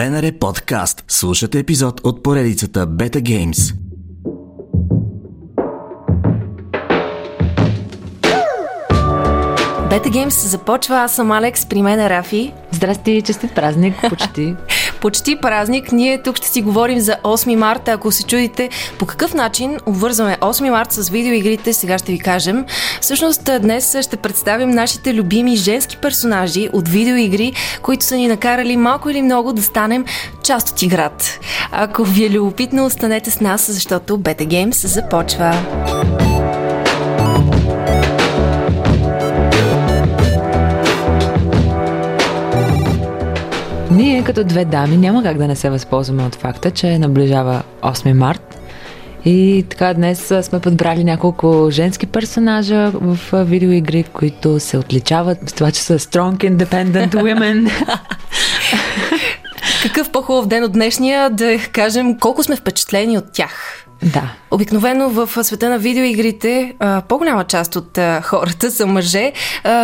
БНР подкаст. Слушате епизод от поредицата Beta Games. Бета Геймс започва. Аз съм Алекс, при мен е Рафи. Здрасти, честит празник, почти. Почти празник. Ние тук ще си говорим за 8 марта. Ако се чудите по какъв начин обвързваме 8 марта с видеоигрите, сега ще ви кажем. Всъщност днес ще представим нашите любими женски персонажи от видеоигри, които са ни накарали малко или много да станем част от играта. Ако ви е любопитно, останете с нас, защото Бета Геймс започва. Ние като две дами няма как да не се възползваме от факта, че наближава 8 март. И така днес сме подбрали няколко женски персонажа в видеоигри, които се отличават с това, че са strong independent women. Какъв по-хубав ден от днешния да кажем колко сме впечатлени от тях. Да. Обикновено в света на видеоигрите по-голяма част от хората са мъже,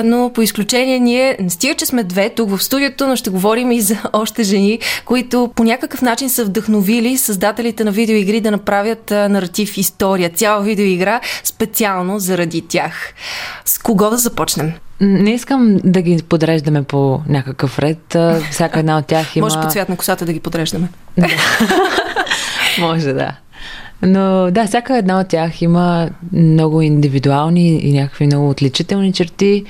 но по изключение ние не стига, че сме две тук в студиото, но ще говорим и за още жени, които по някакъв начин са вдъхновили създателите на видеоигри да направят наратив история, цяла видеоигра специално заради тях. С кого да започнем? Не искам да ги подреждаме по някакъв ред. Всяка една от тях има... Може по цвят на косата да ги подреждаме. Да. Може, да. Но да, всяка една от тях има много индивидуални и някакви много отличителни черти.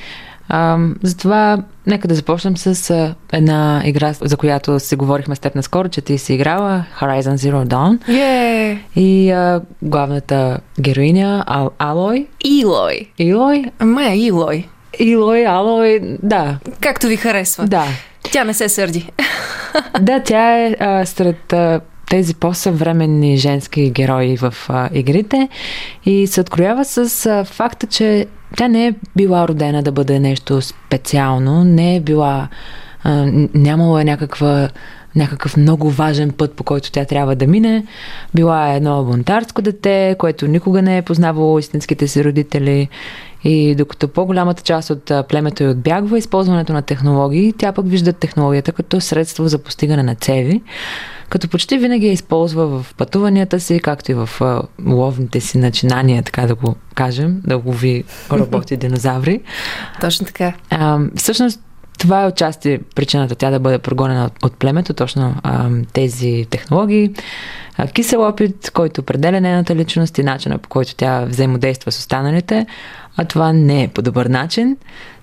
А, затова нека да започнем с а, една игра, за която се говорихме с теб наскоро, че ти си играла Horizon Zero Dawn. Yeah. И а, главната героиня Ал- Алой. Илой. Илой? Ама е Илой. Илой, Алой, да. Както ви харесва. Да. Тя не се сърди. да, тя е а, сред а, тези по-съвременни женски герои в а, игрите и се откроява с а, факта, че тя не е била родена да бъде нещо специално, не е била, а, нямала е някаква някакъв много важен път, по който тя трябва да мине. Била е едно бунтарско дете, което никога не е познавало истинските си родители. И докато по-голямата част от племето е отбягва използването на технологии, тя пък вижда технологията като средство за постигане на цели като почти винаги я използва в пътуванията си, както и в ловните си начинания, така да го кажем, да лови роботи динозаври. Точно така. А, всъщност, това е отчасти причината тя да бъде прогонена от, от племето, точно а, тези технологии. А, кисел опит, който определя нейната личност и начина по който тя взаимодейства с останалите, а това не е по добър начин.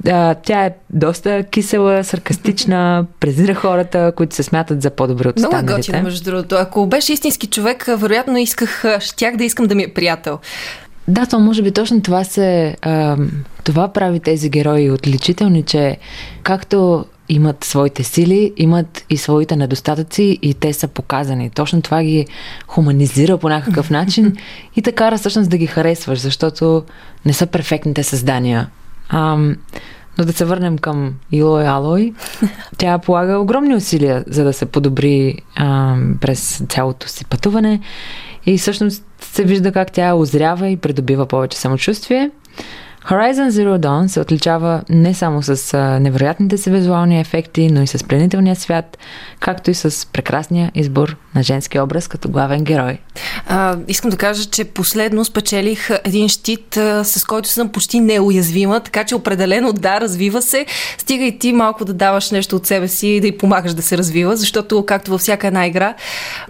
А, тя е доста кисела, саркастична, презира хората, които се смятат за по-добри от останалите. Много готина, между другото. Ако беше истински човек, вероятно исках, щях да искам да ми е приятел. Да, то може би точно това се. А, това прави тези герои отличителни, че както имат своите сили, имат и своите недостатъци и те са показани. Точно това ги хуманизира по някакъв начин и те кара всъщност да ги харесваш, защото не са перфектните създания. Ам, но да се върнем към Илой Алой. Тя полага огромни усилия, за да се подобри ам, през цялото си пътуване и всъщност се вижда как тя озрява и придобива повече самочувствие. Horizon Zero Dawn се отличава не само с невероятните си визуални ефекти, но и с пленителния свят, както и с прекрасния избор на женски образ като главен герой. А, искам да кажа, че последно спечелих един щит, с който съм почти неуязвима, така че определено да, развива се. Стига и ти малко да даваш нещо от себе си и да й помагаш да се развива, защото както във всяка една игра,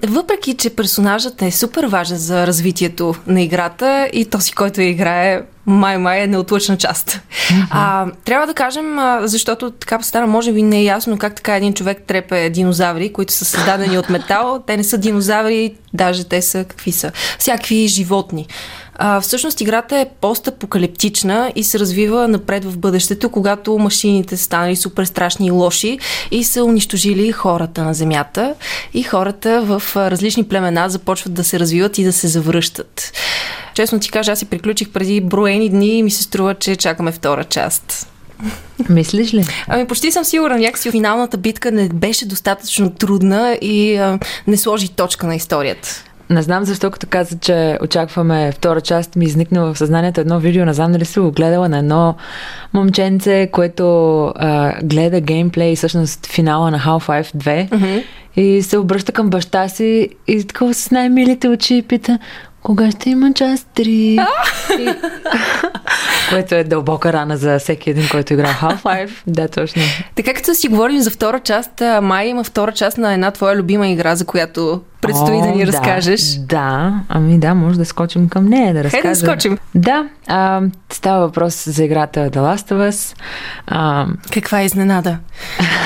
въпреки, че персонажът е супер важен за развитието на играта и този, който я играе, май-май е неотлъчна част. Mm-hmm. А, трябва да кажем, защото така стана, може би не е ясно как така един човек трепе динозаври, които са създадени от метал. Те не са динозаври, даже те са какви са? Всякакви животни. А, всъщност играта е постапокалиптична и се развива напред в бъдещето, когато машините станали супер страшни и лоши и са унищожили хората на Земята и хората в различни племена започват да се развиват и да се завръщат. Честно ти кажа, аз си приключих преди броени дни и ми се струва, че чакаме втора част. Мислиш ли? Ами почти съм сигурна. Някакси финалната битка не беше достатъчно трудна и а, не сложи точка на историята. Не знам защо, като каза, че очакваме втора част, ми изникна в съзнанието едно видео, не знам дали си го гледала, на едно момченце, което а, гледа геймплей, всъщност финала на Half-Life 2 mm-hmm. И се обръща към баща си и такова с най-милите очи и пита, кога ще има част 3? и... Което е дълбока рана за всеки един, който играе Half-Life. Да, точно. Така като си говорим за втора част, Майя има втора част на една твоя любима игра, за която предстои О, да ни да, разкажеш. Да, ами да, може да скочим към нея да разкажем. Хайде да скочим. Да, а, става въпрос за играта The Last of Us. А... Каква е изненада?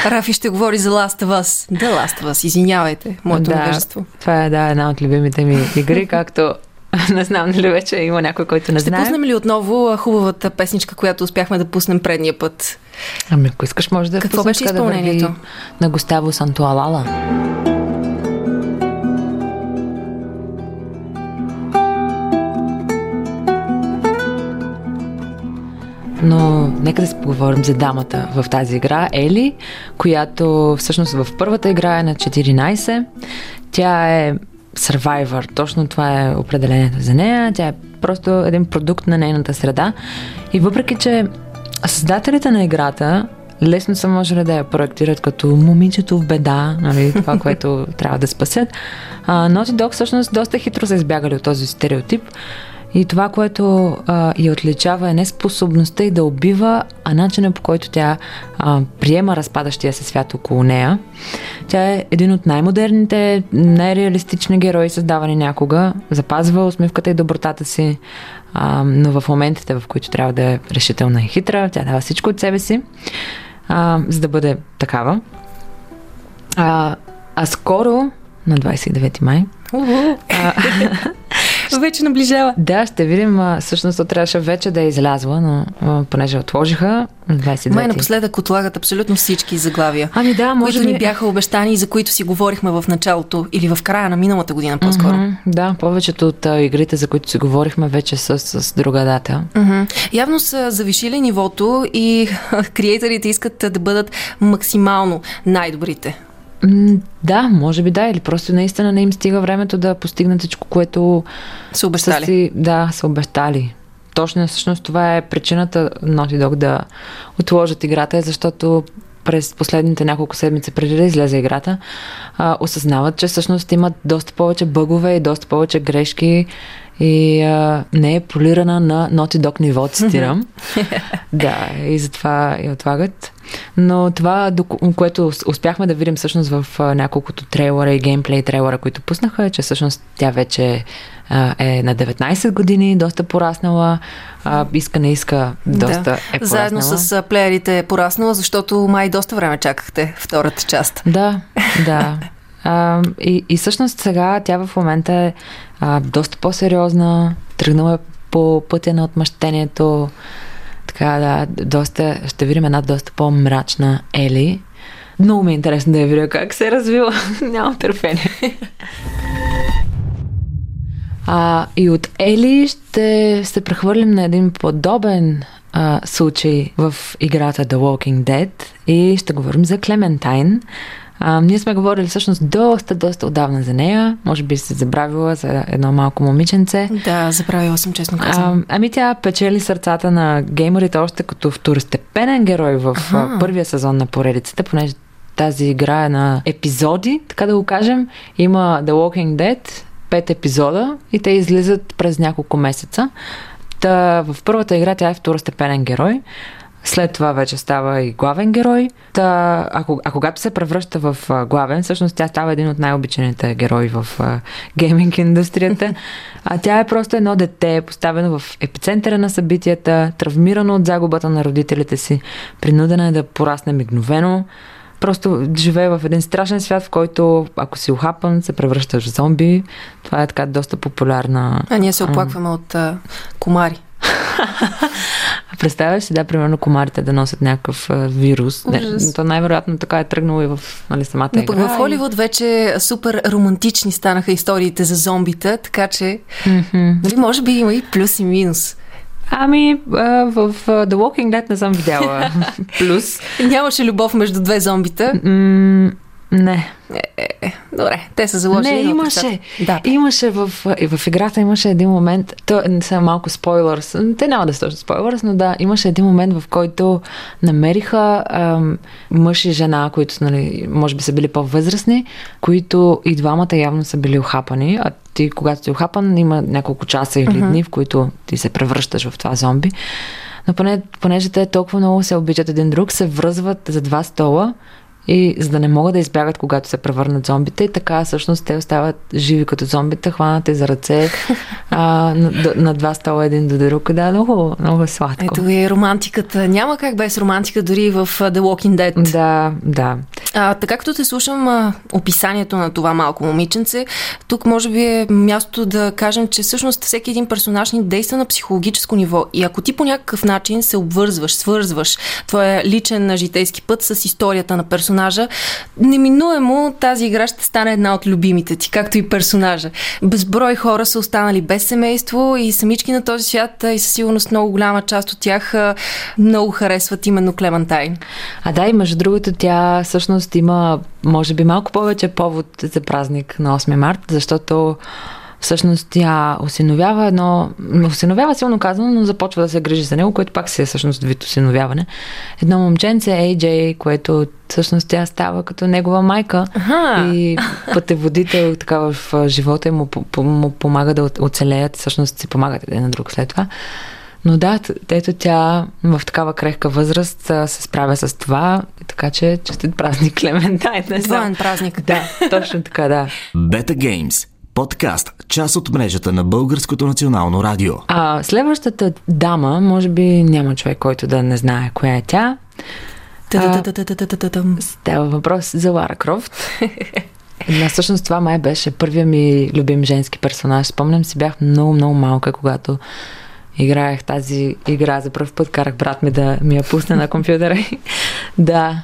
Рафи ще говори за Last of Us. The Last of Us, извинявайте, моето да, невежество. Това е да, една от любимите ми игри, както не знам дали вече има някой, който не Ще знае. Ще пуснем ли отново хубавата песничка, която успяхме да пуснем предния път? Ами, ако искаш, може да Какво беше изпълнението? Да на Густаво Сантуалала. Но нека да си поговорим за дамата в тази игра, Ели, която всъщност в първата игра е на 14. Тя е Survivor. Точно това е определението за нея. Тя е просто един продукт на нейната среда. И въпреки, че създателите на играта лесно са можели да я проектират като момичето в беда, нали, това, което трябва да спасят. А, Naughty Dog всъщност доста хитро са избягали от този стереотип и това, което а, я отличава е не способността и да убива, а начинът по който тя а, приема разпадащия се свят около нея. Тя е един от най-модерните, най-реалистични герои, създавани някога. Запазва усмивката и добротата си, а, но в моментите, в които трябва да е решителна и хитра, тя дава всичко от себе си, а, за да бъде такава. А, а скоро, на 29 май, а, вече наближава. Да, ще видим. Всъщност, то трябваше вече да е излязла, но понеже отложиха 29. Май напоследък отлагат абсолютно всички заглавия. Ами да, може които би... ни бяха обещани и за които си говорихме в началото или в края на миналата година по-скоро. Mm-hmm, да, повечето от а, игрите, за които си говорихме, вече са с, с друга дата. Mm-hmm. Явно са завишили нивото и креаторите искат да бъдат максимално най-добрите. Да, може би да, или просто наистина не им стига времето да постигнат всичко, което са обещали. Са си, да, са обещали. Точно всъщност това е причината Naughty Dog да отложат играта, защото през последните няколко седмици преди да излезе играта, а, осъзнават, че всъщност имат доста повече бъгове и доста повече грешки и а, не е полирана на Naughty Dog ниво, цитирам. да, и затова я отлагат. Но това, което успяхме да видим всъщност в няколкото трейлера и геймплей трейлера, които пуснаха, е, че всъщност тя вече е на 19 години, доста пораснала, иска не иска, доста да. е пораснала. Заедно с плеерите е пораснала, защото май доста време чакахте втората част. Да, да. А, и, и всъщност сега тя в момента е а, доста по-сериозна, тръгнала е по пътя на отмъщението. Така да, доста, ще видим една доста по-мрачна Ели. Много ми е интересно да я видя как се е развила. Нямам търпение. А, и от Ели ще се прехвърлим на един подобен а, случай в играта The Walking Dead и ще говорим за Клементайн, а, ние сме говорили всъщност доста, доста отдавна за нея. Може би се забравила за едно малко момиченце. Да, забравила съм, честно казвам. А, ами тя печели сърцата на геймерите още като второстепенен герой в ага. първия сезон на поредицата, понеже тази игра е на епизоди, така да го кажем. Има The Walking Dead, пет епизода и те излизат през няколко месеца. Та, в първата игра тя е второстепенен герой. След това вече става и главен герой. Та, а, а когато се превръща в а, главен, всъщност тя става един от най-обичаните герои в а, гейминг индустрията. А тя е просто едно дете, поставено в епицентъра на събитията, травмирано от загубата на родителите си, принудена е да порасне мигновено. Просто живее в един страшен свят, в който ако си ухапан, се превръщаш в зомби. Това е така доста популярна. А ние се оплакваме от а, комари. Представяш си, да, примерно комарите да носят някакъв вирус. Не, то най-вероятно така е тръгнало и в нали, самата Но игра. в Холивуд вече супер романтични станаха историите за зомбите, така че mm-hmm. нали, може би има и плюс и минус. Ами, в The Walking Dead не съм видяла плюс. Нямаше любов между две зомбита? Не. Е, е, е. Добре, те са заложили. Не, имаше. Да. Имаше в, в играта имаше един момент, то не са малко спойлърс, те няма да са точно спойлърс, но да, имаше един момент, в който намериха ам, мъж и жена, които нали, може би са били по-възрастни, които и двамата явно са били охапани, а ти, когато си охапан, има няколко часа или дни, в които ти се превръщаш в това зомби. Но поне, понеже те толкова много се обичат един друг, се връзват за два стола и за да не могат да избягат, когато се превърнат зомбите, и така всъщност те остават живи като зомбите, хванати за ръце а, на, на, два стола един до друг. Да, много, много е сладко. Ето е романтиката. Няма как без романтика дори в The Walking Dead. Да, да. А, така като те слушам а, описанието на това малко момиченце, тук може би е място да кажем, че всъщност всеки един персонаж ни действа на психологическо ниво. И ако ти по някакъв начин се обвързваш, свързваш твоя личен житейски път с историята на персонажа, неминуемо тази игра ще стане една от любимите ти, както и персонажа. Безброй хора са останали без семейство и самички на този свят и със сигурност много голяма част от тях много харесват именно Клемантайн. А да, и между другото тя всъщност има, може би, малко повече повод за празник на 8 март, защото всъщност тя осиновява едно, осиновява силно казано, но започва да се грижи за него, което пак си е всъщност вид осиновяване. Едно момченце, AJ, което всъщност тя става като негова майка Аха. и пътеводител така в живота и му, му помага да оцелеят, всъщност си помагат един на друг след това. Но да, ето тя в такава крехка възраст се справя с това, така че честит празник Клементайн. Двоен празник. Да, точно така, да. Beta Games подкаст, част от мрежата на Българското национално радио. А следващата дама, може би няма човек, който да не знае коя е тя. Става въпрос за Лара Крофт. На всъщност това май беше първия ми любим женски персонаж. Спомням си, бях много, много малка, когато играех тази игра за първ път. Карах брат ми да ми я пусне на компютъра. да,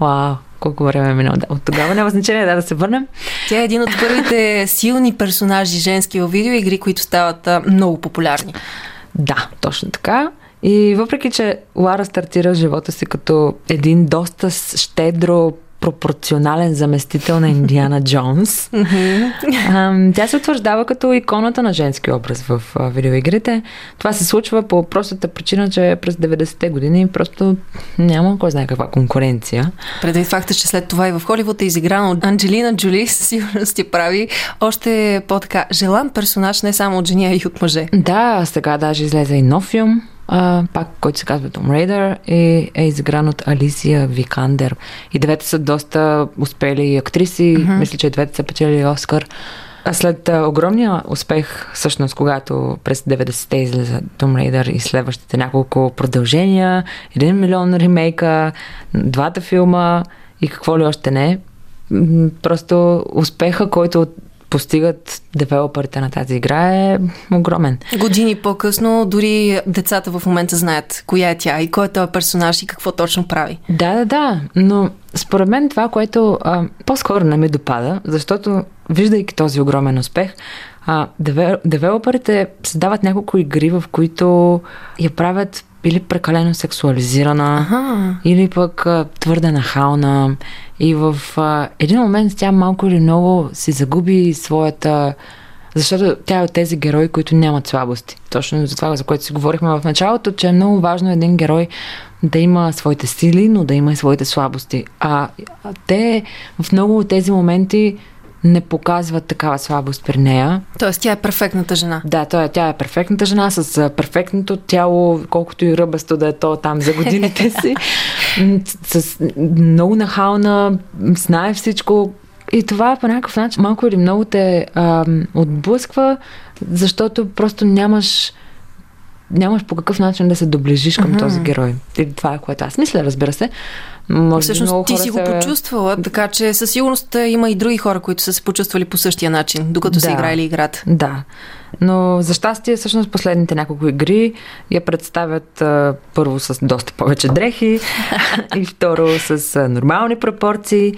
вау, колко време е минало. От тогава няма значение да, да се върнем. Тя е един от първите силни персонажи женски в видеоигри, които стават много популярни. Да, точно така. И въпреки, че Лара стартира живота си като един доста щедро пропорционален заместител на Индиана Джонс. Тя се утвърждава като иконата на женски образ в видеоигрите. Това се случва по простата причина, че през 90-те години просто няма кой знае каква конкуренция. Предвид факта, че след това и в Холивуд е изиграна от Анджелина Джоли, със сигурност ти прави още по-така желан персонаж не само от жени, а и от мъже. Да, сега даже излезе и нов филм, а, пак, който се казва Tomb Raider, е, е изигран от Алисия Викандер. И двете са доста успели актриси. Mm-hmm. Мисля, че двете са печели Оскар. А след а, огромния успех, всъщност, когато през 90-те излезе Tomb Raider и следващите няколко продължения, един милион ремейка, двата филма и какво ли още не, просто успеха, който постигат девелоперите на тази игра е огромен. Години по-късно дори децата в момента знаят коя е тя и кой е този персонаж и какво точно прави. Да, да, да, но според мен това, което а, по-скоро не ми допада, защото виждайки този огромен успех, а, девелоперите създават няколко игри, в които я правят или прекалено сексуализирана, ага. или пък а, твърде нахална. И в а, един момент тя малко или много си загуби своята... Защото тя е от тези герои, които нямат слабости. Точно за това, за което си говорихме в началото, че е много важно един герой да има своите сили, но да има и своите слабости. А, а те в много от тези моменти не показват такава слабост при нея. Тоест тя е перфектната жена. Да, тя, тя е перфектната жена с перфектното тяло, колкото и ръбасто да е то там за годините си. с много нахална, знае всичко. И това по някакъв начин малко или много те а, отблъсква, защото просто нямаш нямаш по какъв начин да се доближиш към mm-hmm. този герой. И това е което аз мисля, разбира се. Може Всъщност много ти си го почувствала, така че със сигурност има и други хора, които са се почувствали по същия начин, докато да, са играли играта. Да. Но за щастие, всъщност последните няколко игри я представят а, първо с доста повече дрехи и второ с а, нормални пропорции,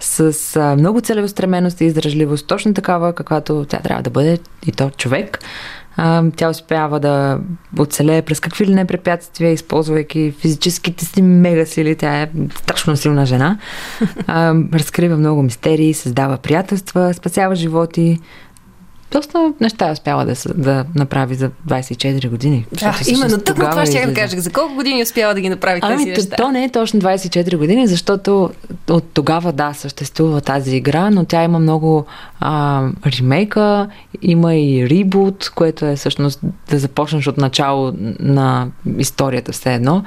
с а, много целеустременост и издръжливост, точно такава, каквато тя трябва да бъде и то човек. А, тя успява да оцелее през какви ли не препятствия, използвайки физическите си мега сили. Тя е страшно силна жена. А, разкрива много мистерии, създава приятелства, спасява животи, доста неща е успяла да, да направи за 24 години. Да, именно тъкмо това ще да кажа. За колко години успява да ги направи ами, тези неща? То не е точно 24 години, защото от тогава, да, съществува тази игра, но тя има много а, ремейка, има и ребут, което е всъщност да започнеш от начало на историята все едно.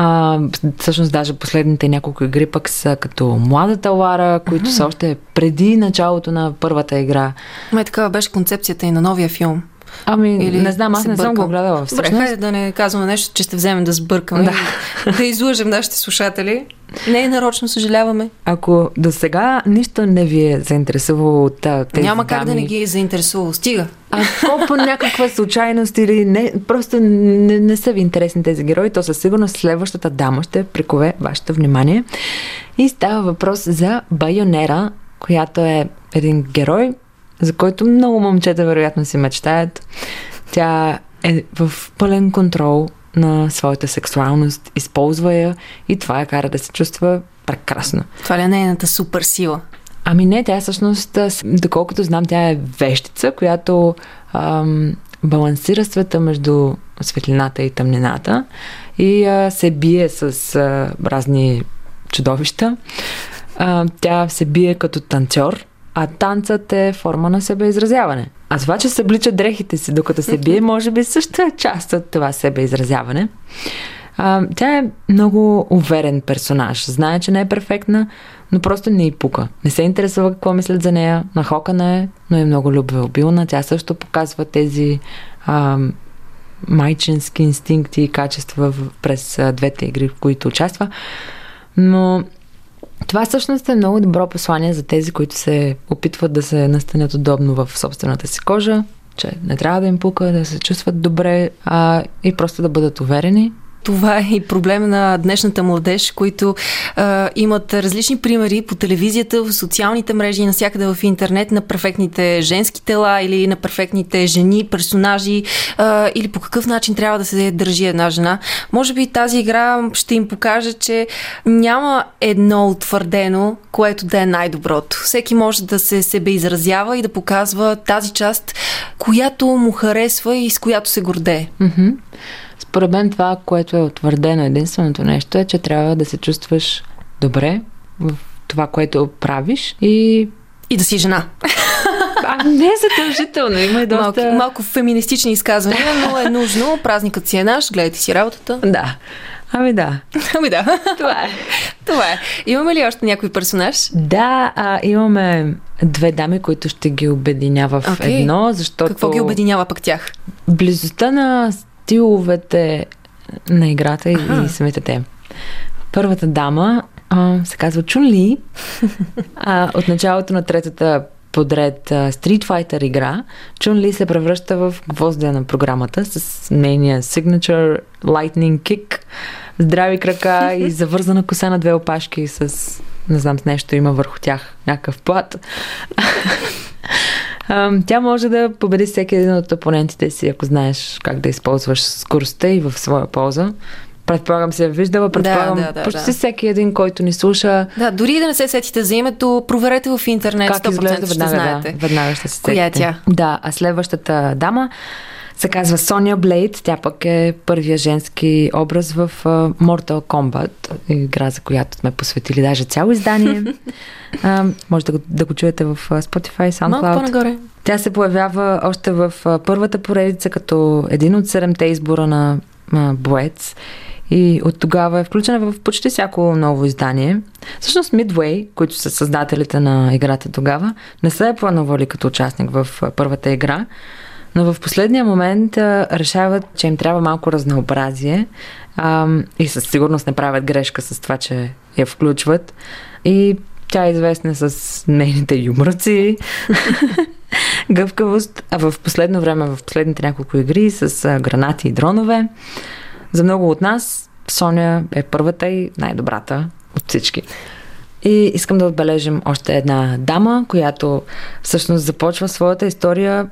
А, всъщност, даже последните няколко игри пък са като Младата Лара, които са още преди началото на първата игра. Май така беше концепцията и на новия филм. Ами, Или не знам, аз не съм го гледала всъщност. Добре, хайде да не казваме нещо, че ще вземем да сбъркаме. Да. да излъжем нашите слушатели. Не е нарочно, съжаляваме. Ако до сега нищо не ви е заинтересувало от тези Няма как дами, да не ги е заинтересувало. Стига. Ако по някаква случайност или не, просто не, не са ви интересни тези герои, то със сигурност следващата дама ще прикове вашето внимание. И става въпрос за Байонера, която е един герой, за който много момчета вероятно си мечтаят. Тя е в пълен контрол на своята сексуалност, използва я и това я кара да се чувства прекрасно. Това ли е нейната супер сила? Ами не, тя всъщност, доколкото знам, тя е вещица, която ам, балансира света между светлината и тъмнината и а, се бие с а, разни чудовища. А, тя се бие като танцор, а танцът е форма на себеизразяване. А това, че съблича дрехите си докато се бие, може би също е част от това себеизразяване. А, тя е много уверен персонаж. Знае, че не е перфектна, но просто не й пука. Не се интересува какво мислят за нея. Нахокана е, но е много любвеобилна. Тя също показва тези а, майчински инстинкти и качества през двете игри, в които участва. Но това всъщност е много добро послание за тези, които се опитват да се настанят удобно в собствената си кожа, че не трябва да им пука, да се чувстват добре а, и просто да бъдат уверени, това е и проблем на днешната младеж, които а, имат различни примери по телевизията, в социалните мрежи и навсякъде в интернет на перфектните женски тела или на перфектните жени, персонажи а, или по какъв начин трябва да се държи една жена. Може би тази игра ще им покаже, че няма едно утвърдено, което да е най-доброто. Всеки може да се себе изразява и да показва тази част, която му харесва и с която се гордее. Mm-hmm. Според мен това, което е утвърдено, единственото нещо е, че трябва да се чувстваш добре в това, което правиш и... И да си жена. А, не е задължително, има и доста... Малко, малко феминистични изказвания, но е нужно. Празникът си е наш, гледайте си работата. Да. Ами да. Ами да. Това е. Това е. Имаме ли още някой персонаж? Да, а, имаме две дами, които ще ги обединява в okay. едно, защото... Какво ги обединява пък тях? Близостта на стиловете на играта ага. и самите те. Първата дама а, се казва Чун Ли. А, от началото на третата подред Street Fighter игра, Чун Ли се превръща в гвоздя на програмата с нейния signature lightning kick, здрави крака и завързана коса на две опашки с не знам, с нещо има върху тях, някакъв плат. Тя може да победи всеки един от опонентите си, ако знаеш как да използваш скоростта и в своя полза. Предполагам се, виждала, предполагам да, да, да, почти да. всеки един, който ни слуша. Да, дори да не се сетите за името, проверете в интернет, как 100% изглежда, ще веднага, знаете. Да, веднага ще се Коя е тя? Да, а следващата дама се казва Соня Блейд. Тя пък е първия женски образ в Mortal Kombat, игра, за която сме посветили даже цяло издание. uh, може да го, да го чуете в Spotify, SoundCloud. Малко по-нагоре. Тя се появява още в първата поредица като един от седемте избора на боец. И от тогава е включена в почти всяко ново издание. Всъщност Midway, които са създателите на играта тогава, не са е планували като участник в първата игра, но в последния момент а, решават, че им трябва малко разнообразие а, и със сигурност не правят грешка с това, че я включват. И тя е известна с нейните юморци, гъвкавост, а в последно време, в последните няколко игри с а, гранати и дронове. За много от нас Соня е първата и най-добрата от всички. И искам да отбележим още една дама, която всъщност започва своята история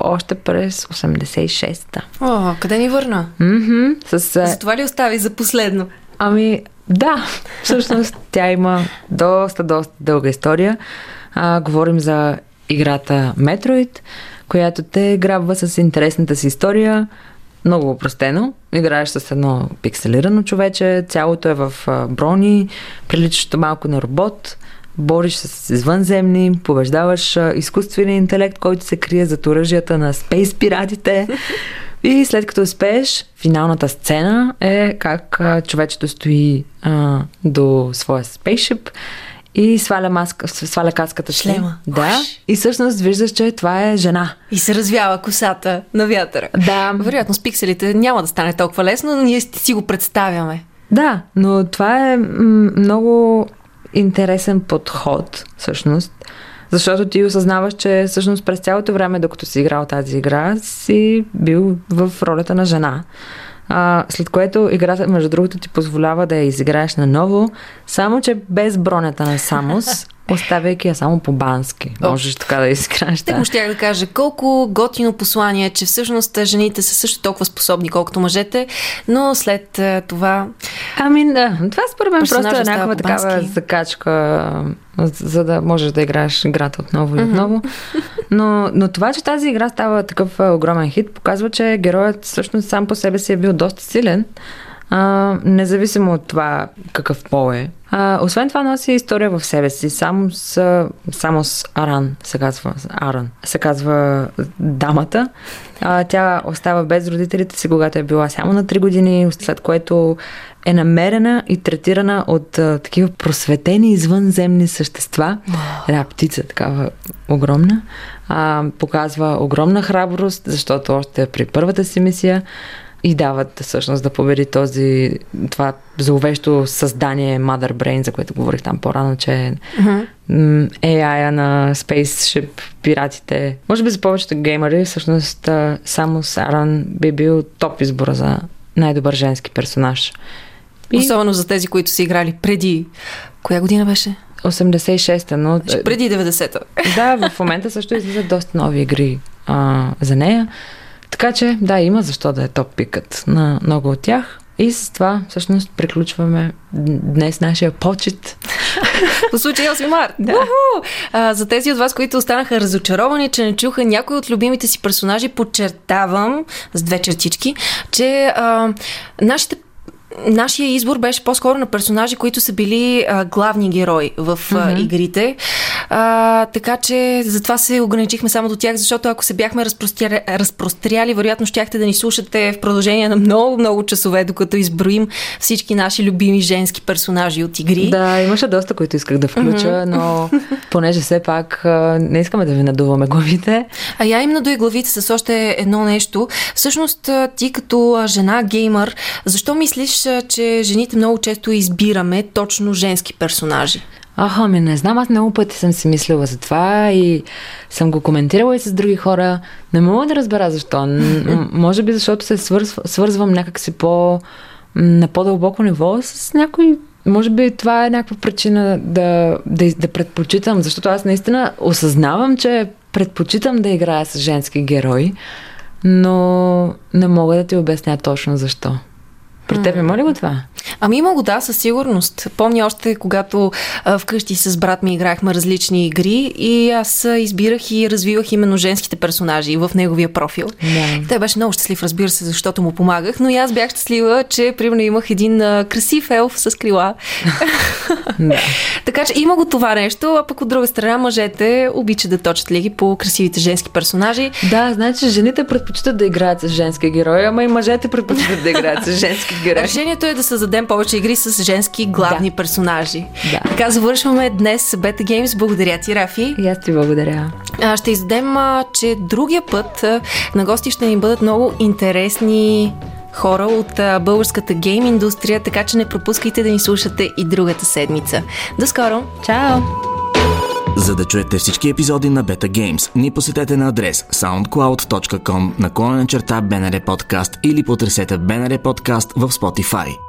още през 86-та. О, къде ни върна? Мгм, с, За това ли остави за последно? Ами, да, всъщност тя има доста, доста дълга история. А, говорим за играта Metroid, която те грабва с интересната си история. Много упростено. Играеш с едно пикселирано човече, цялото е в брони, приличащо малко на робот. Бориш се с извънземни, побеждаваш изкуствения интелект, който се крие зад оръжията на спейс пиратите. И след като успееш, финалната сцена е как човечето стои а, до своя спейшип и сваля, маска, сваля каската си. Шлема. Да. И всъщност виждаш, че това е жена. И се развява косата на вятъра. Да. Вероятно с пикселите няма да стане толкова лесно, но ние си го представяме. Да, но това е много интересен подход, всъщност. Защото ти осъзнаваш, че всъщност през цялото време, докато си играл тази игра, си бил в ролята на жена. А, след което играта, между другото, ти позволява да я изиграеш наново, само че без бронята на Самус, оставяйки я само по-бански. Можеш така да изиграеш. Те му щях да кажа колко готино послание, че всъщност жените са също толкова способни, колкото мъжете, но след е, това Ами да, това според мен просто е някаква такава закачка, за да можеш да играеш играта отново и отново. Но, но това, че тази игра става такъв а, огромен хит, показва, че героят всъщност сам по себе си е бил доста силен, а, независимо от това какъв пол е. А, освен това носи история в себе си. Само с, само с Аран се казва, Аран се казва дамата. А, тя остава без родителите си, когато е била само на 3 години, след което е намерена и третирана от а, такива просветени извънземни същества. Една птица, такава огромна. А, показва огромна храброст, защото още при първата си мисия и дават всъщност да победи този, това зловещо създание Mother Brain, за което говорих там по-рано, че м, AI-а на Spaceship, пиратите. Може би за повечето геймери, всъщност само Саран би бил топ избора за най-добър женски персонаж. И особено за тези, които са играли преди. Коя година беше? 86-та, но... Преди 90-та. Да, в момента също излизат доста нови игри а, за нея. Така че, да, има защо да е топ пикът на много от тях. И с това всъщност приключваме днес нашия почет. По случай 8 март. Да. Уху! А, за тези от вас, които останаха разочаровани, че не чуха някой от любимите си персонажи, подчертавам с две чертички, че а, нашите Нашия избор беше по-скоро на персонажи, които са били а, главни герои в а, mm-hmm. игрите. А, така че затова се ограничихме само до тях, защото ако се бяхме разпростряли, разпростряли вероятно щяхте да ни слушате в продължение на много-много часове, докато изброим всички наши любими женски персонажи от игри. Да, имаше доста, които исках да включа, mm-hmm. но понеже все пак а, не искаме да ви надуваме главите. А я им надуя главите с още едно нещо. Всъщност, ти като жена геймър, защо мислиш, а, че жените много често избираме точно женски персонажи? Аха, ми не знам, аз много пъти съм си мислила за това и съм го коментирала и с други хора. Не мога да разбера защо. Може би защото се свързв, свързвам някакси по, на по-дълбоко ниво с някой може би това е някаква причина да, да, да предпочитам, защото аз наистина осъзнавам, че предпочитам да играя с женски герои, но не мога да ти обясня точно защо. При теб има ли го това? Ами има го, да, със сигурност. Помня още, когато а, вкъщи с брат ми играхме различни игри и аз избирах и развивах именно женските персонажи в неговия профил. Да. Той беше много щастлив, разбира се, защото му помагах, но и аз бях щастлива, че примерно имах един а, красив елф с крила. Да. така че има го това нещо, а пък от друга страна мъжете обичат да точат лиги по красивите женски персонажи. Да, значи жените предпочитат да играят с женски герои, ама и мъжете предпочитат да играят с женски герои. Решението е да създадем повече игри с женски главни Да. персонажи. Да. Така завършваме днес Beta Games. Благодаря ти, Рафи. И аз ти благодаря. А, ще издадем, а, че другия път а, на гости ще ни бъдат много интересни хора от а, българската гейм индустрия, така че не пропускайте да ни слушате и другата седмица. До скоро! Чао! За да чуете всички епизоди на Beta Games, ни посетете на адрес soundcloud.com наклонена черта BNR Podcast или потресете BNR Podcast в Spotify.